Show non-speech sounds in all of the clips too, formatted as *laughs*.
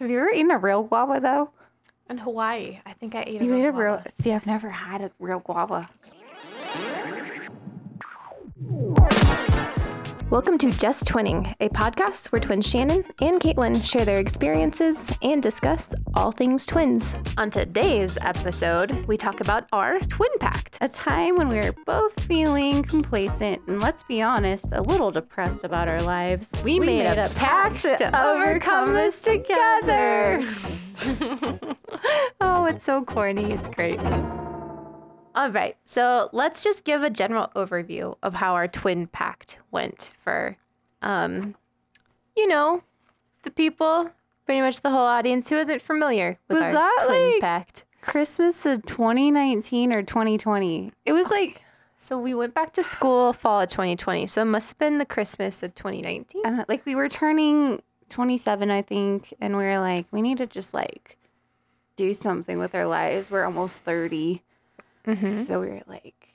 Have you ever eaten a real guava though? In Hawaii, I think I ate. You a ate a guava. real. See, I've never had a real guava. Welcome to Just Twinning, a podcast where twins Shannyn and Katelyn share their experiences and discuss all things twins. On today's episode, we talk about our twin pact. A time when we were both feeling complacent and, let's be honest, a little depressed about our lives. We, made, a, pact to overcome this together. *laughs* oh, it's so corny. It's great. All right, so let's just give a general overview of how our twin pact went for, um, you know, the people, pretty much the whole audience who isn't familiar with Was our that, twin like- pact. Christmas of 2019 or 2020. It was like, So we went back to school fall of 2020. So it must have been the Christmas of 2019. I like we were turning 27, I think, and we were like, we need to just like do something with our lives. We're almost 30. Mhm. So we were like,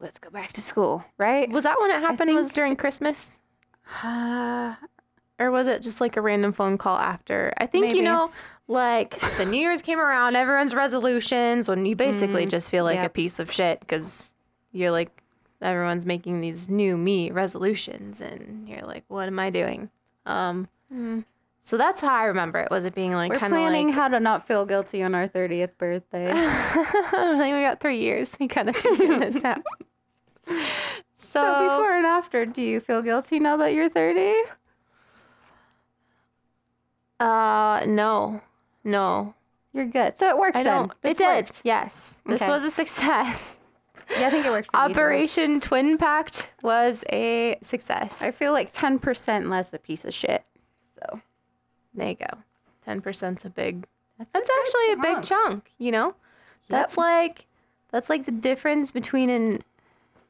let's go back to school, right? Was that when it happened? Was during Christmas? Uh, Or was it just like a random phone call after? I think, Maybe. you know, like the New Year's came around, everyone's resolutions, when you basically Mm, just feel like a piece of shit because you're like, everyone's making these new me resolutions and you're like, what am I doing? Um, so that's how I remember it. Was it being like we're kind of planning like, how to not feel guilty on our 30th birthday. *laughs* I think we got three years. We kind of figured this out. So, so before and after, do you feel guilty now that you're 30? uh, no, no, You're good. So it worked I then. don't. This it did. Yes, this Okay. was a success. Yeah, I think it worked. Operation Twin Pact was a success. I feel like 10% less a piece of shit. There you go. Ten percent's a big. that's, That's actually a big chunk. You know, that's like that's like the difference between an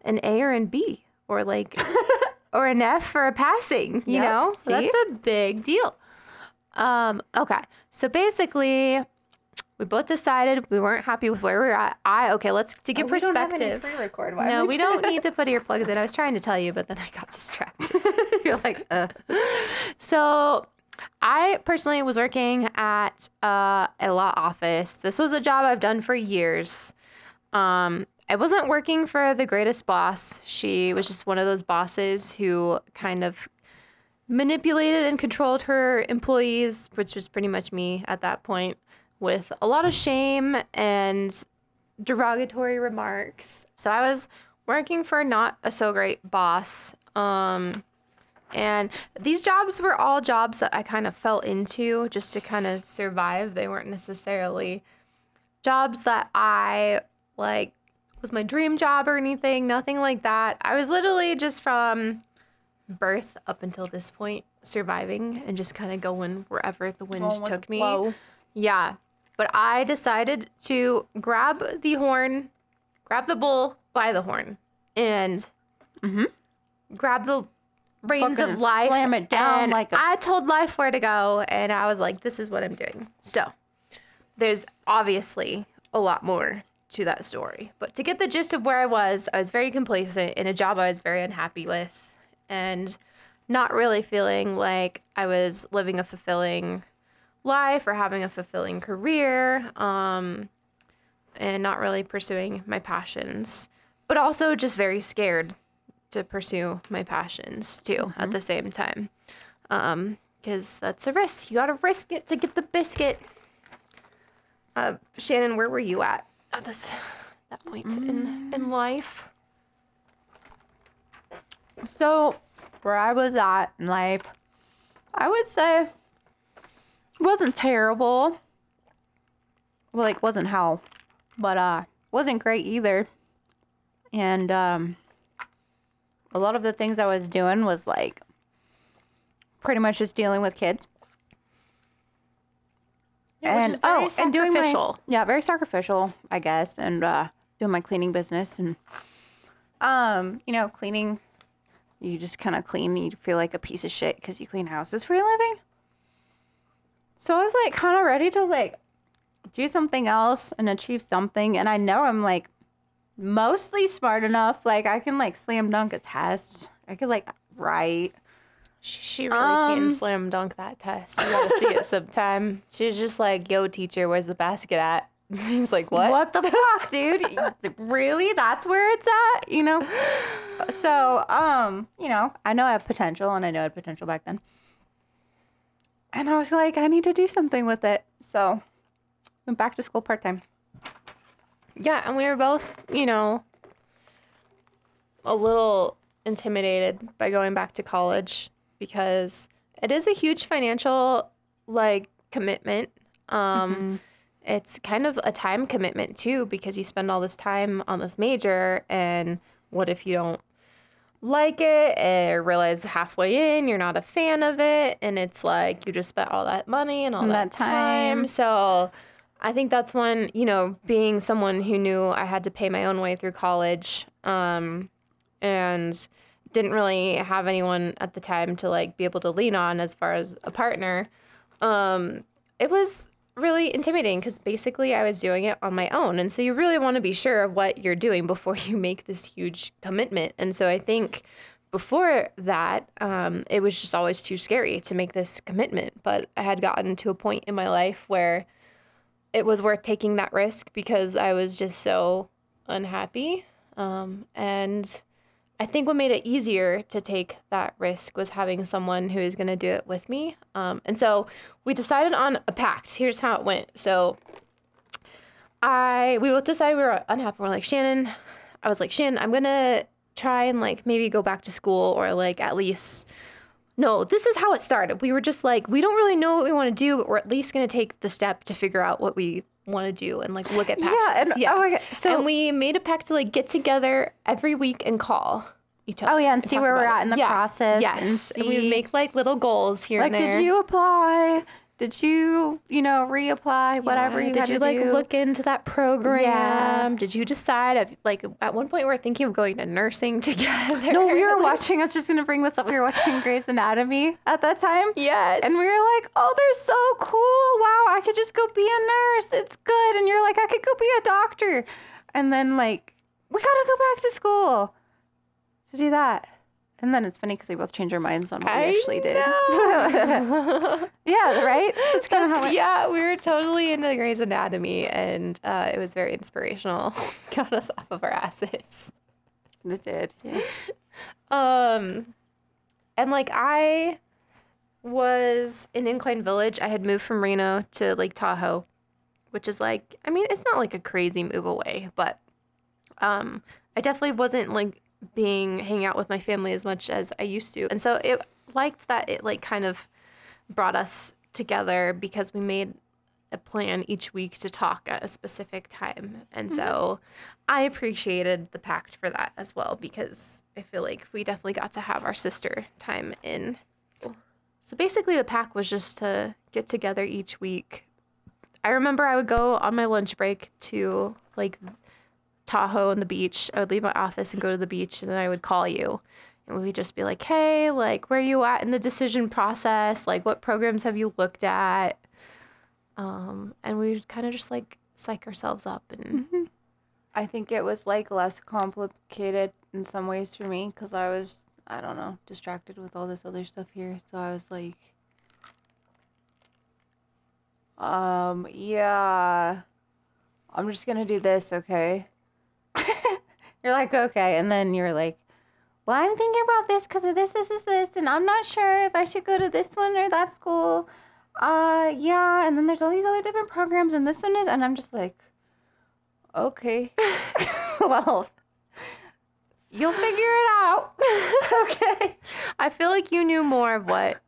an A or an B, or like *laughs* or an F for a passing. You Yep, know, so see? that's a big deal. Um. Okay. So basically. We both decided we weren't happy with where we were at. I okay, let's to get perspective. pre-record. No, we don't need to put earplugs in. I was trying to tell you, but then I got *laughs* distracted. *laughs* You're like, uh. So, I personally was working at uh, a law office. This was a job I've done for years. Um, I wasn't working for the greatest boss. She was just one of those bosses who kind of manipulated and controlled her employees, which was pretty much me at that point, with a lot of shame and derogatory remarks. So I was working for not a so great boss. Um, and these jobs were all jobs that I kind of fell into just to kind of survive. They weren't necessarily jobs that I like was my dream job or anything, nothing like that. I was literally just from birth up until this point surviving and just kind of going wherever the wind took me. Yeah. But I decided to grab the horn, grab the bull by the horn, and Mhm. grab the reins of life. slam it down and like a- I told life where to go, and I was like, this is what I'm doing. So there's obviously a lot more to that story. But to get the gist of where I was, I was very complacent in a job I was very unhappy with and not really feeling like I was living a fulfilling life or having a fulfilling career um, and not really pursuing my passions, but also just very scared to pursue my passions too at the same time. Um, Because that's a risk. You got to risk it to get the biscuit. Uh, Shannyn, where were you at at this that point in in life? So, where I was at in life, I would say it wasn't terrible. Well, like, wasn't hell, but uh, wasn't great either. And um, a lot of the things I was doing was like pretty much just dealing with kids. Yeah, is very and doing my yeah, very sacrificial, I guess, and uh, doing my cleaning business and um, you know, cleaning. You just kind of clean. You feel like a piece of shit because you clean houses for a living. So I was like, kind of ready to like do something else and achieve something. And I know I'm like mostly smart enough. Like I can like slam dunk a test. I could like write. She, really Um, can slam dunk that test. You gotta see it sometime. She's just like, "Yo, teacher, where's the basket at?" *laughs* He's like, "What?" What the fuck, *laughs* dude? really? That's where it's at? You know? So, um, you know, I know I have potential and I know I had potential back then. And I was like, I need to do something with it. So, went back to school part time. Yeah, and we were both, you know, a little intimidated by going back to college because it is a huge financial like commitment. Um it's kind of a time commitment too because you spend all this time on this major and what if you don't like it and realize halfway in you're not a fan of it and it's like you just spent all that money and all And that, that time. time. So I think that's one, you know, being someone who knew I had to pay my own way through college um, and didn't really have anyone at the time to like be able to lean on as far as a partner. Um, it was really intimidating because basically I was doing it on my own. And so you really want to be sure of what you're doing before *laughs* you make this huge commitment. And so I think before that, um, it was just always too scary to make this commitment. But I had gotten to a point in my life where it was worth taking that risk because I was just so unhappy. Um, and I think what made it easier to take that risk was having someone who is going to do it with me. Um, and so we decided on a pact. Here's how it went. So I we both decided we were unhappy. We're like Shannyn. I was like Shannyn. I'm gonna try and like maybe go back to school or like at least. No, this is how it started. We were just like, we don't really know what we want to do, but we're at least going to take the step to figure out what we want to do and like look at passions. Yeah, and oh my god. So and we made a pact to like get together every week and call each other. Oh yeah, and see where we're at it. in the Yeah. process. Yes, and and, we make like little goals here like, and there. did you apply? Did you, you know, reapply? Whatever Yeah, you did you like do. look into that program? Yeah. Did you decide? If, like at one point, we were thinking of going to nursing *laughs* together. No, we were watching. I was just gonna bring this up. We were watching Grey's Anatomy at that time. Yes, And we were like, oh, they're so cool. Wow, I could just go be a nurse. It's good. And you're like, I could go be a doctor. And then, like, we gotta go back to school to do that. And then it's funny because we both changed our minds on what we actually did. *laughs* yeah, right? That's kind of how it yeah, we were totally into Grey's Anatomy, and uh, it was very inspirational. *laughs* Got us off of our asses. it did. Yeah. Um, and like I was in Incline Village. I had moved from Reno to Lake Tahoe, which is like, I mean, it's not like a crazy move away, but um, I definitely wasn't like being hanging out with my family as much as I used to, and so it liked that it like kind of brought us together because we made a plan each week to talk at a specific time, and mm-hmm. so I appreciated the pact for that as well because I feel like we definitely got to have our sister time in. So basically, the pact was just to get together each week. I remember I would go on my lunch break to like Tahoe and the beach. I would leave my office and go to the beach, and then I would call you. And we'd just be like, hey, like, where are you at in the decision process? Like, what programs have you looked at? Um, and we would kind of just like psych ourselves up and I think it was like less complicated in some ways for me because I was, I don't know, distracted with all this other stuff here. So I was like, um, yeah, I'm just gonna do this, okay? You're like, okay. And then you're like, well, I'm thinking about this because of this, this, this, this, and I'm not sure if I should go to this one or that school. Uh, yeah. And then there's all these other different programs, and this one is, and I'm just like, okay. *laughs* *laughs* well, you'll figure it out. *laughs* okay. I feel like you knew more of what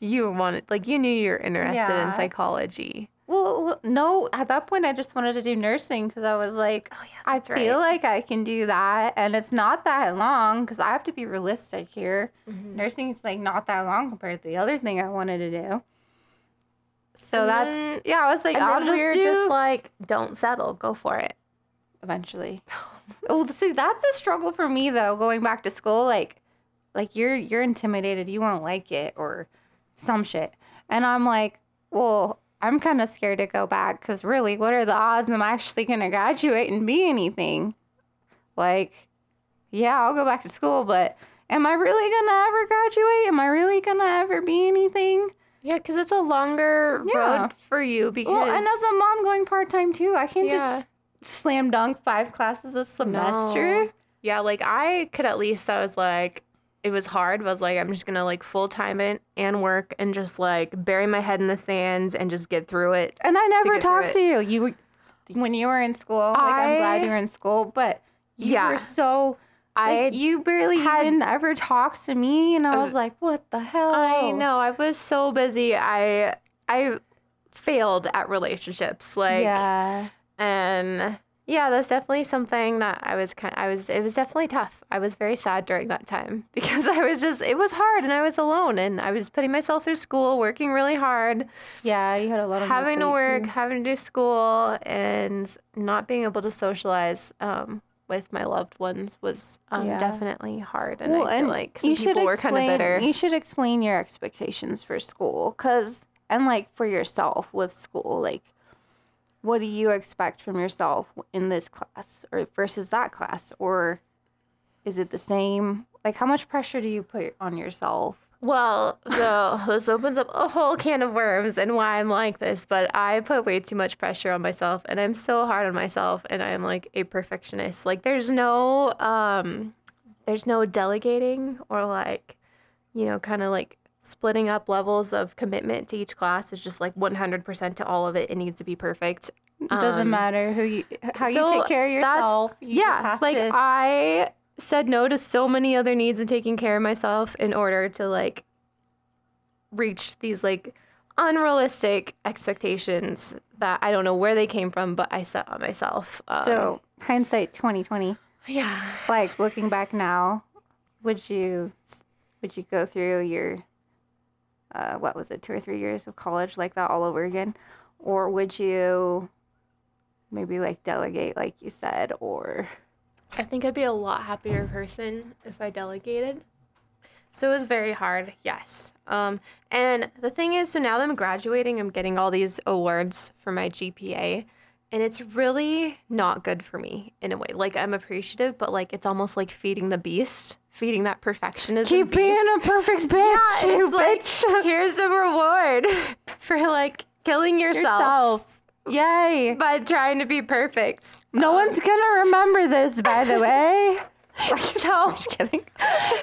you wanted. Like you knew you were interested Yeah. in psychology. Well, no, at that point, I just wanted to do nursing because I was like, Oh yeah, I feel like I can do that. And it's not that long because I have to be realistic here. Mm-hmm. Nursing is like not that long compared to the other thing I wanted to do. So And that's, then- yeah, I was like, I'll just we were do just like, don't settle, go for it. eventually. *laughs* oh, see, that's a struggle for me though. Going back to school, like, like you're you're intimidated, you won't like it or some shit, and I'm like, well, I'm kind of scared to go back because really, what are the odds I'm actually gonna graduate and be anything? Like, yeah, I'll go back to school, but am I really gonna ever graduate? Am I really gonna ever be anything? Yeah, because it's a longer Yeah. road for you because Well, and as a mom going part time too, I can't Yeah. just slam dunk five classes a semester. No. Yeah, like I could at least I was like it was hard, I was like I'm just gonna like full time it and work and just like bury my head in the sands and just get through it. And I never through talked to you. You when you were in school. like I'm glad you were in school, but you Yeah. were so I like, you barely had- even ever talked to me, and I was like, "What the hell?" I know I was so busy. I I failed at relationships like yeah. and yeah, that's definitely something that I was kind I was it was definitely tough. I was very sad during that time *laughs* because I was just it was hard and I was alone and I was putting myself through school, working really hard, Yeah, you had a lot of having to work, too. having to do school and not being able to socialize um with my loved ones was um, Yeah. definitely hard and Well, I feel like some people were kind of explain- bitter. You should explain your expectations for school, cause and like for yourself with school, like what do you expect from yourself in this class or versus that class, or is it the same? Like, how much pressure do you put on yourself? Well, so *laughs* this opens up a whole can of worms and why I'm like this, but I put way too much pressure on myself and I'm so hard on myself and I'm like a perfectionist. Like there's no um there's no delegating or like you know kind of like splitting up levels of commitment to each class. is just like 100% to all of it. It needs to be perfect. It doesn't Um, matter who you, how you take care of yourself. You yeah, like to- I said no to so many other needs and taking care of myself in order to like reach these like unrealistic expectations that I don't know where they came from, but I set on myself. Um, so hindsight, twenty twenty. yeah, like looking back now, would you would you go through your uh, what was it, two or three years of college like that all over again, or would you maybe like delegate, like you said, or I think I'd be a lot happier person if I delegated. So it was very hard, yes. Um, and the thing is, so now that I'm graduating, I'm getting all these awards for my GPA, and it's really not good for me in a way. Like I'm appreciative, but like it's almost like feeding the beast, feeding that perfectionism. keep being a perfect *laughs* bitch, Yeah, you it's like bitch. *laughs* here's a reward *laughs* for like killing yourself, yourself. Yay! by trying to be perfect. No Um, one's gonna remember this, by the way. So- I'm just kidding.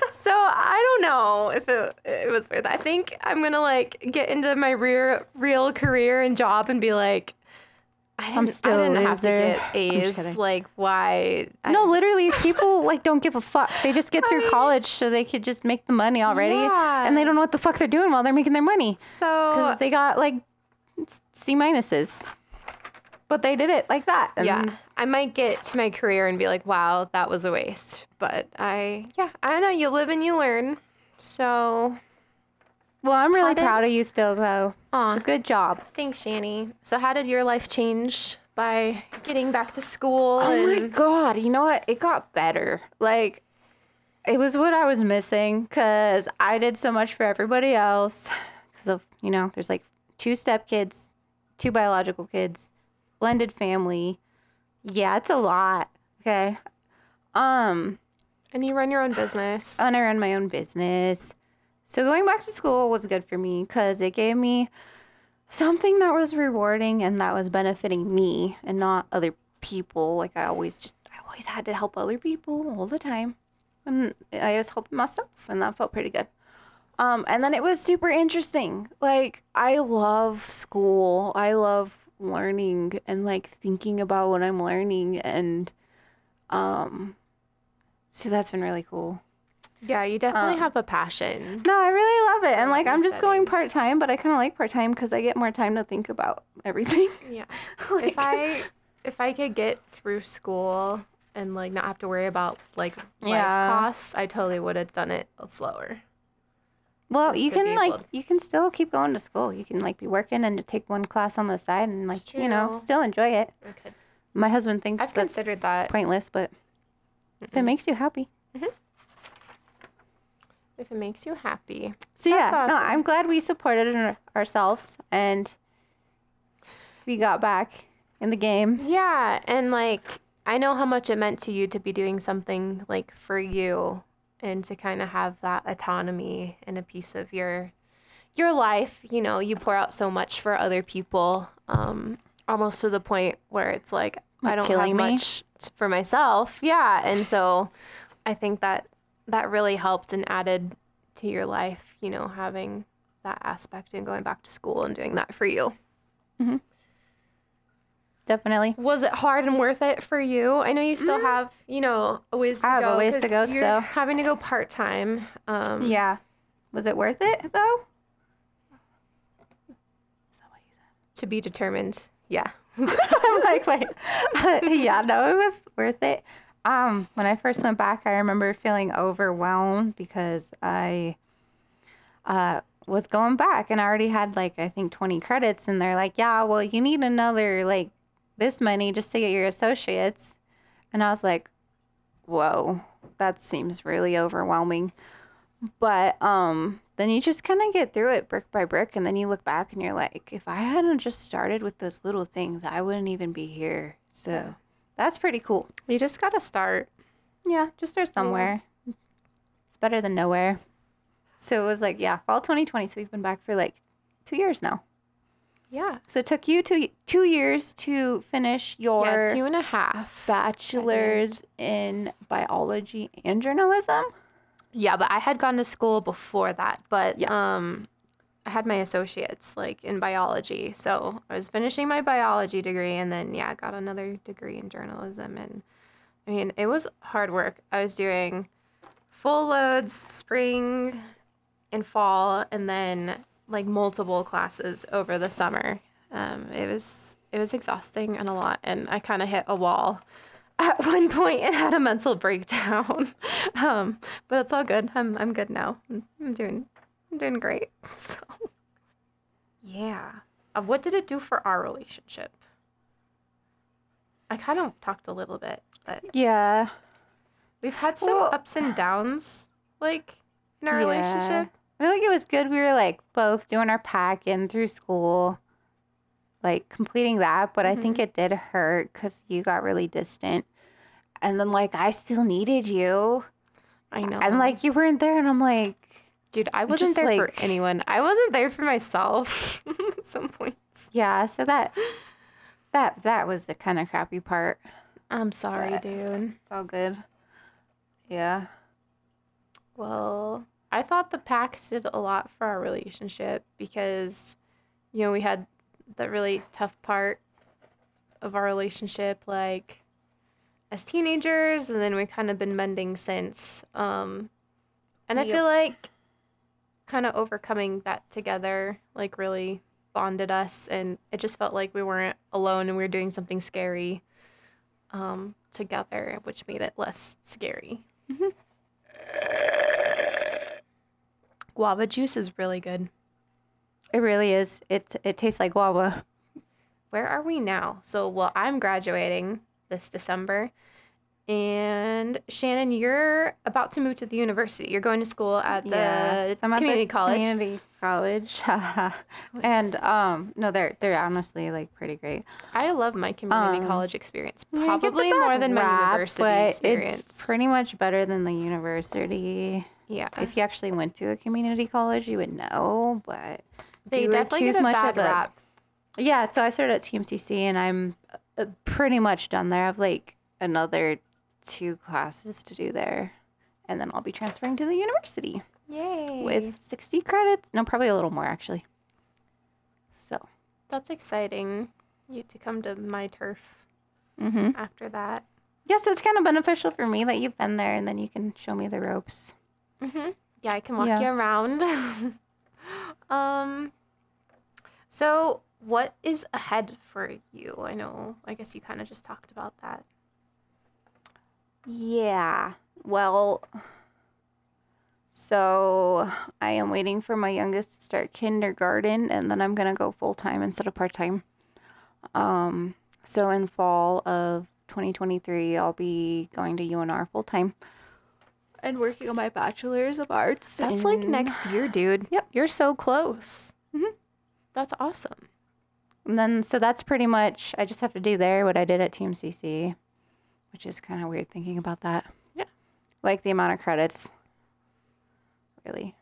So I don't know if it, it was worth. it. I think I'm gonna like get into my real real career and job and be like, I didn't, I'm still I didn't have to get A's. Like why? I- No, literally, people like don't give a fuck. They just get *laughs* through I- college so they could just make the money already, Yeah. and they don't know what the fuck they're doing while they're making their money So because they got like C minuses. But they did it like that. and- yeah, I might get to my career and be like, wow, that was a waste. But I yeah, I don't know. You live and you learn. So Well, I'm really did- proud of you still, though. Aw. It's a good job. thanks, Shani. So how did your life change by getting back to school? Oh my god! You know what? It got better. Like, it was what I was missing because I did so much for everybody else. Because of you know, there's like two step kids, two biological kids, blended family. Yeah, it's a lot. Okay. Um, And you run your own business. and I run my own business. So going back to school was good for me because it gave me something that was rewarding and that was benefiting me and not other people. Like I always just I always had to help other people all the time. And I was helping myself and that felt pretty good. Um, and then it was super interesting. Like I love school. I love learning and like thinking about what I'm learning and um so that's been really cool. Yeah, you definitely um, have a passion. No, I really love it. And like I'm just going part time, but I kind of like part time because I get more time to think about everything. Yeah. *laughs* like, if I if I could get through school and like not have to worry about like life Yeah. costs, I totally would have done it slower. well, just you can like able- you can still keep going to school. You can like be working and just take one class on the side and like you know still enjoy it. Okay. My husband thinks I've that's considered that. pointless, but if it makes you happy. If it makes you happy. So That's yeah, no. I'm glad we supported ourselves and we got back in the game. Yeah, and like I know how much it meant to you to be doing something like for you and to kind of have that autonomy and a piece of your your life. You know, you pour out so much for other people, um, almost to the point where it's like I don't have me? much for myself. Yeah, and so I think that that really helped and added to your life. You know, having that aspect and going back to school and doing that for you. Definitely. Was it hard and worth it for you? I know you still have, you know, a ways to. I have a go. ways to go you're still. Having to go part time. Um, Yeah. Was it worth it though? To be determined. Yeah. *laughs* I'm like, wait. *laughs* yeah, no, it was worth it. Um, when I first went back, I remember feeling overwhelmed because I uh was going back and I already had like I think 20 credits and they're like, "Yeah, well, you need another like this money just to get your associates." And I was like, "Whoa, that seems really overwhelming." But um then you just kind of get through it brick by brick and then you look back and you're like if i hadn't just started with those little things i wouldn't even be here so that's pretty cool You just got to start. yeah just start somewhere it's better than nowhere so it was like yeah fall 2020 so we've been back for like two years now Yeah. so it took you two two years to finish your yeah, two and a half. bachelor's in biology and journalism Yeah, but I had gone to school before that, but Yeah. um I had my associates like in biology. So I was finishing my biology degree and then yeah, got another degree in journalism and I mean, it was hard work. I was doing full loads spring and fall and then like multiple classes over the summer. Um it was it was exhausting and a lot and I kind of hit a wall *laughs* at one point and had a mental breakdown. *laughs* um, but it's all good. I'm I'm good now. I'm doing I'm doing great. *laughs* So yeah. Uh, what did it do for our relationship? I kind of talked a little bit, but yeah we've had some Well- ups and downs, like in our Yeah. relationship. I feel like it was good. We were like both doing our pack in through school, like completing that. But I think it did hurt because you got really distant. And then, like, I still needed you. I know. And, like, you weren't there. And I'm like, dude, I wasn't there like- for anyone. I wasn't there for myself. *laughs* at some points. yeah. So that, that, that was the kind of crappy part. I'm sorry, But- dude. It's all good. Yeah. Well, I thought the packs did a lot for our relationship because, you know, we had the really tough part of our relationship, like as teenagers, and then we've kind of been mending since. Um, and I feel like kind of overcoming that together, like, really bonded us, and it just felt like we weren't alone and we were doing something scary um, together, which made it less scary. Mhm. Guava juice is really good. It really is. It, it tastes like guava. Where are we now? So, well, I'm graduating this December. And Shannyn, you're about to move to the university. You're going to school at the So I'm at the community college. Community college. *laughs* and um no they're they're honestly like pretty great. I love my community Um, college experience, Yeah, it gets a probably more than my university experience. It's pretty much better than the university. yeah, If you actually went to a community college, you would know. But they definitely get a much bad of a- rap. Yeah, so I started at TMCC, and I'm uh, pretty much done there. I have like another two classes to do there, and then I'll be transferring to the university Yay! with 60 credits. No, probably a little more actually. So, that's exciting. You get to come to my turf mm-hmm. after that. yes, it's kind of beneficial for me that you've been there, and then you can show me the ropes. Mm-hmm. Yeah, I can walk Yeah. you around. *laughs* um, so what is ahead for you? I know. I guess you kind of just talked about that. Yeah. Well, so I am waiting for my youngest to start kindergarten, and then I'm gonna go full time instead of part time. Um, so in fall of 2023, I'll be going to UNR full time and working on my bachelor's of arts. That's like next year, dude. Yep. You're so close. Mhm. That's awesome. And then, so that's pretty much, I just have to do there what I did at TMCC, which is kind of weird thinking about that. Yeah. Like the amount of credits. really.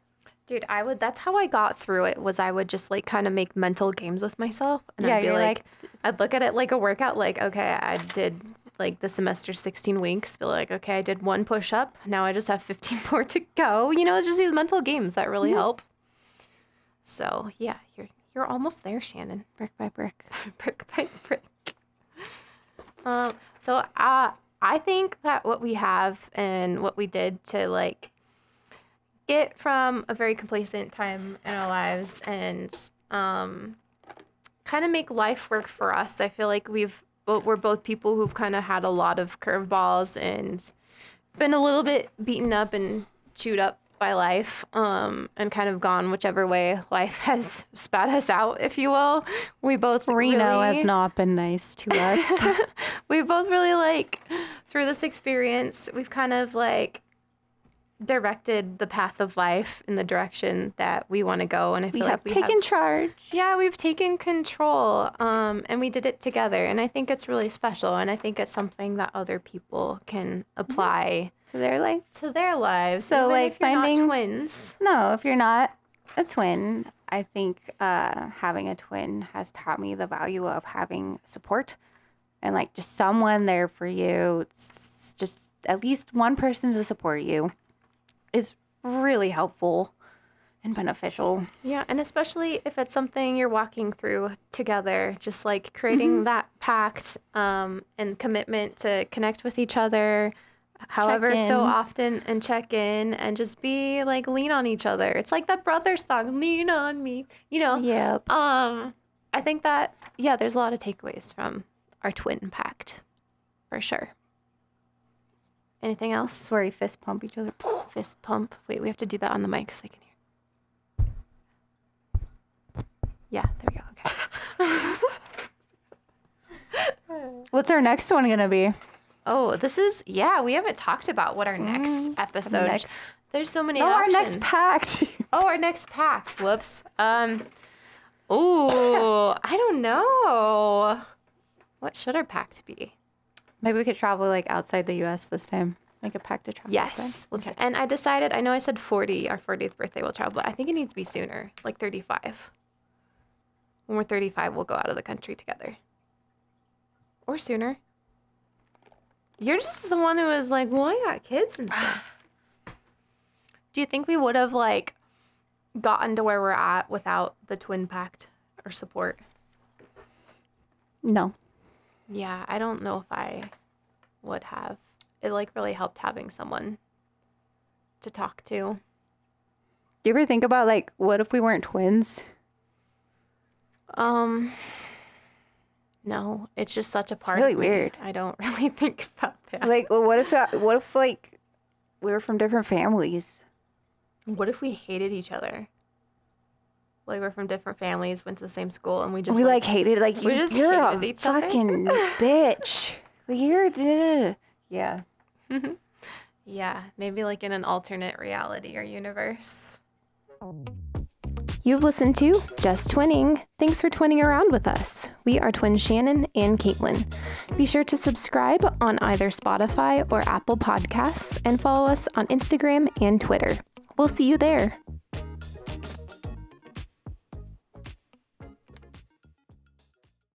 Dude, I would. That's how I got through it. Was I would just like kind of make mental games with myself, and Yeah, I'd be you're like, I'd look at it like a workout. Like, okay, I did like the semester 16 weeks. Be like, okay, I did one push up. Now I just have 15 *laughs* more to go. You know, it's just these mental games that really help. So yeah, you're you're almost there, Shannyn. brick by brick. *laughs* brick by brick. Um, so uh, I think that what we have and what we did to like get from a very complacent time in our lives and um, kind of make life work for us. I feel like we've we're both people who've kind of had a lot of curveballs and been a little bit beaten up and chewed up by life um, and kind of gone whichever way life *laughs* has spat us out, if you will. We both Reno really, has not been nice to us. *laughs* we both really like through this experience we've kind of like directed the path of life in the direction that we want to go and i we feel have we taken charge. yeah we've taken control um, and we did it together and i think it's really special and i think it's something that other people can apply to their life. to their lives So, like, if you're not finding- twins No, if you're not a twin, I think uh, having a twin has taught me the value of having support and like just someone there for you. It's just at least one person to support you is really helpful and beneficial. Yeah, and especially if it's something you're walking through together, just like creating that pact um, and commitment to connect with each other, however so often, and check in and just be like lean on each other. It's like that brother song, "Lean on Me," you know. Yep. Um, I think that yeah, there's a lot of takeaways from our twin pact, for sure. Anything else? Where we fist pump each other. Fist pump. Wait, we have to do that on the mic so they can hear. Yeah, there we go. Okay. *laughs* What's our next one gonna be? Oh, this is yeah. We haven't talked about what our next Mm, episode. next- There's so many. No, our next pact. *laughs* Oh, our next pact. Whoops. Um. Oh, I don't know. What should our pact be? Maybe we could travel like outside the U.S. this time. Like a pact to travel. Yes. Let's, And I decided. I know I said 40. Our 40th birthday will travel, but I think it needs to be sooner, like 35. When we're 35, we'll go out of the country together. Or sooner. You're just the one who was like, "Well, I got kids and stuff." *sighs* Do you think we would have like gotten to where we're at without the twin pact or support? No. Yeah, I don't know if I would have. It like really helped having someone to talk to. Do you ever think about like, what if we weren't twins? Um no, it's just such a part really of me. weird. I don't *laughs* really think about that. Like, well, what if, uh, what if like, we were from different families? what if we hated each other? Like we're from different families, went to the same school, and we just we like, hated like we you, just you're a hated each other? fucking *laughs* bitch. Like, You're the yeah. *laughs* yeah, maybe like in an alternate reality or universe. You've listened to Just Twinning. Thanks for twinning around with us. We are twins Shannyn and Katelyn. Be sure to subscribe on either Spotify or Apple Podcasts and follow us on Instagram and Twitter. We'll see you there.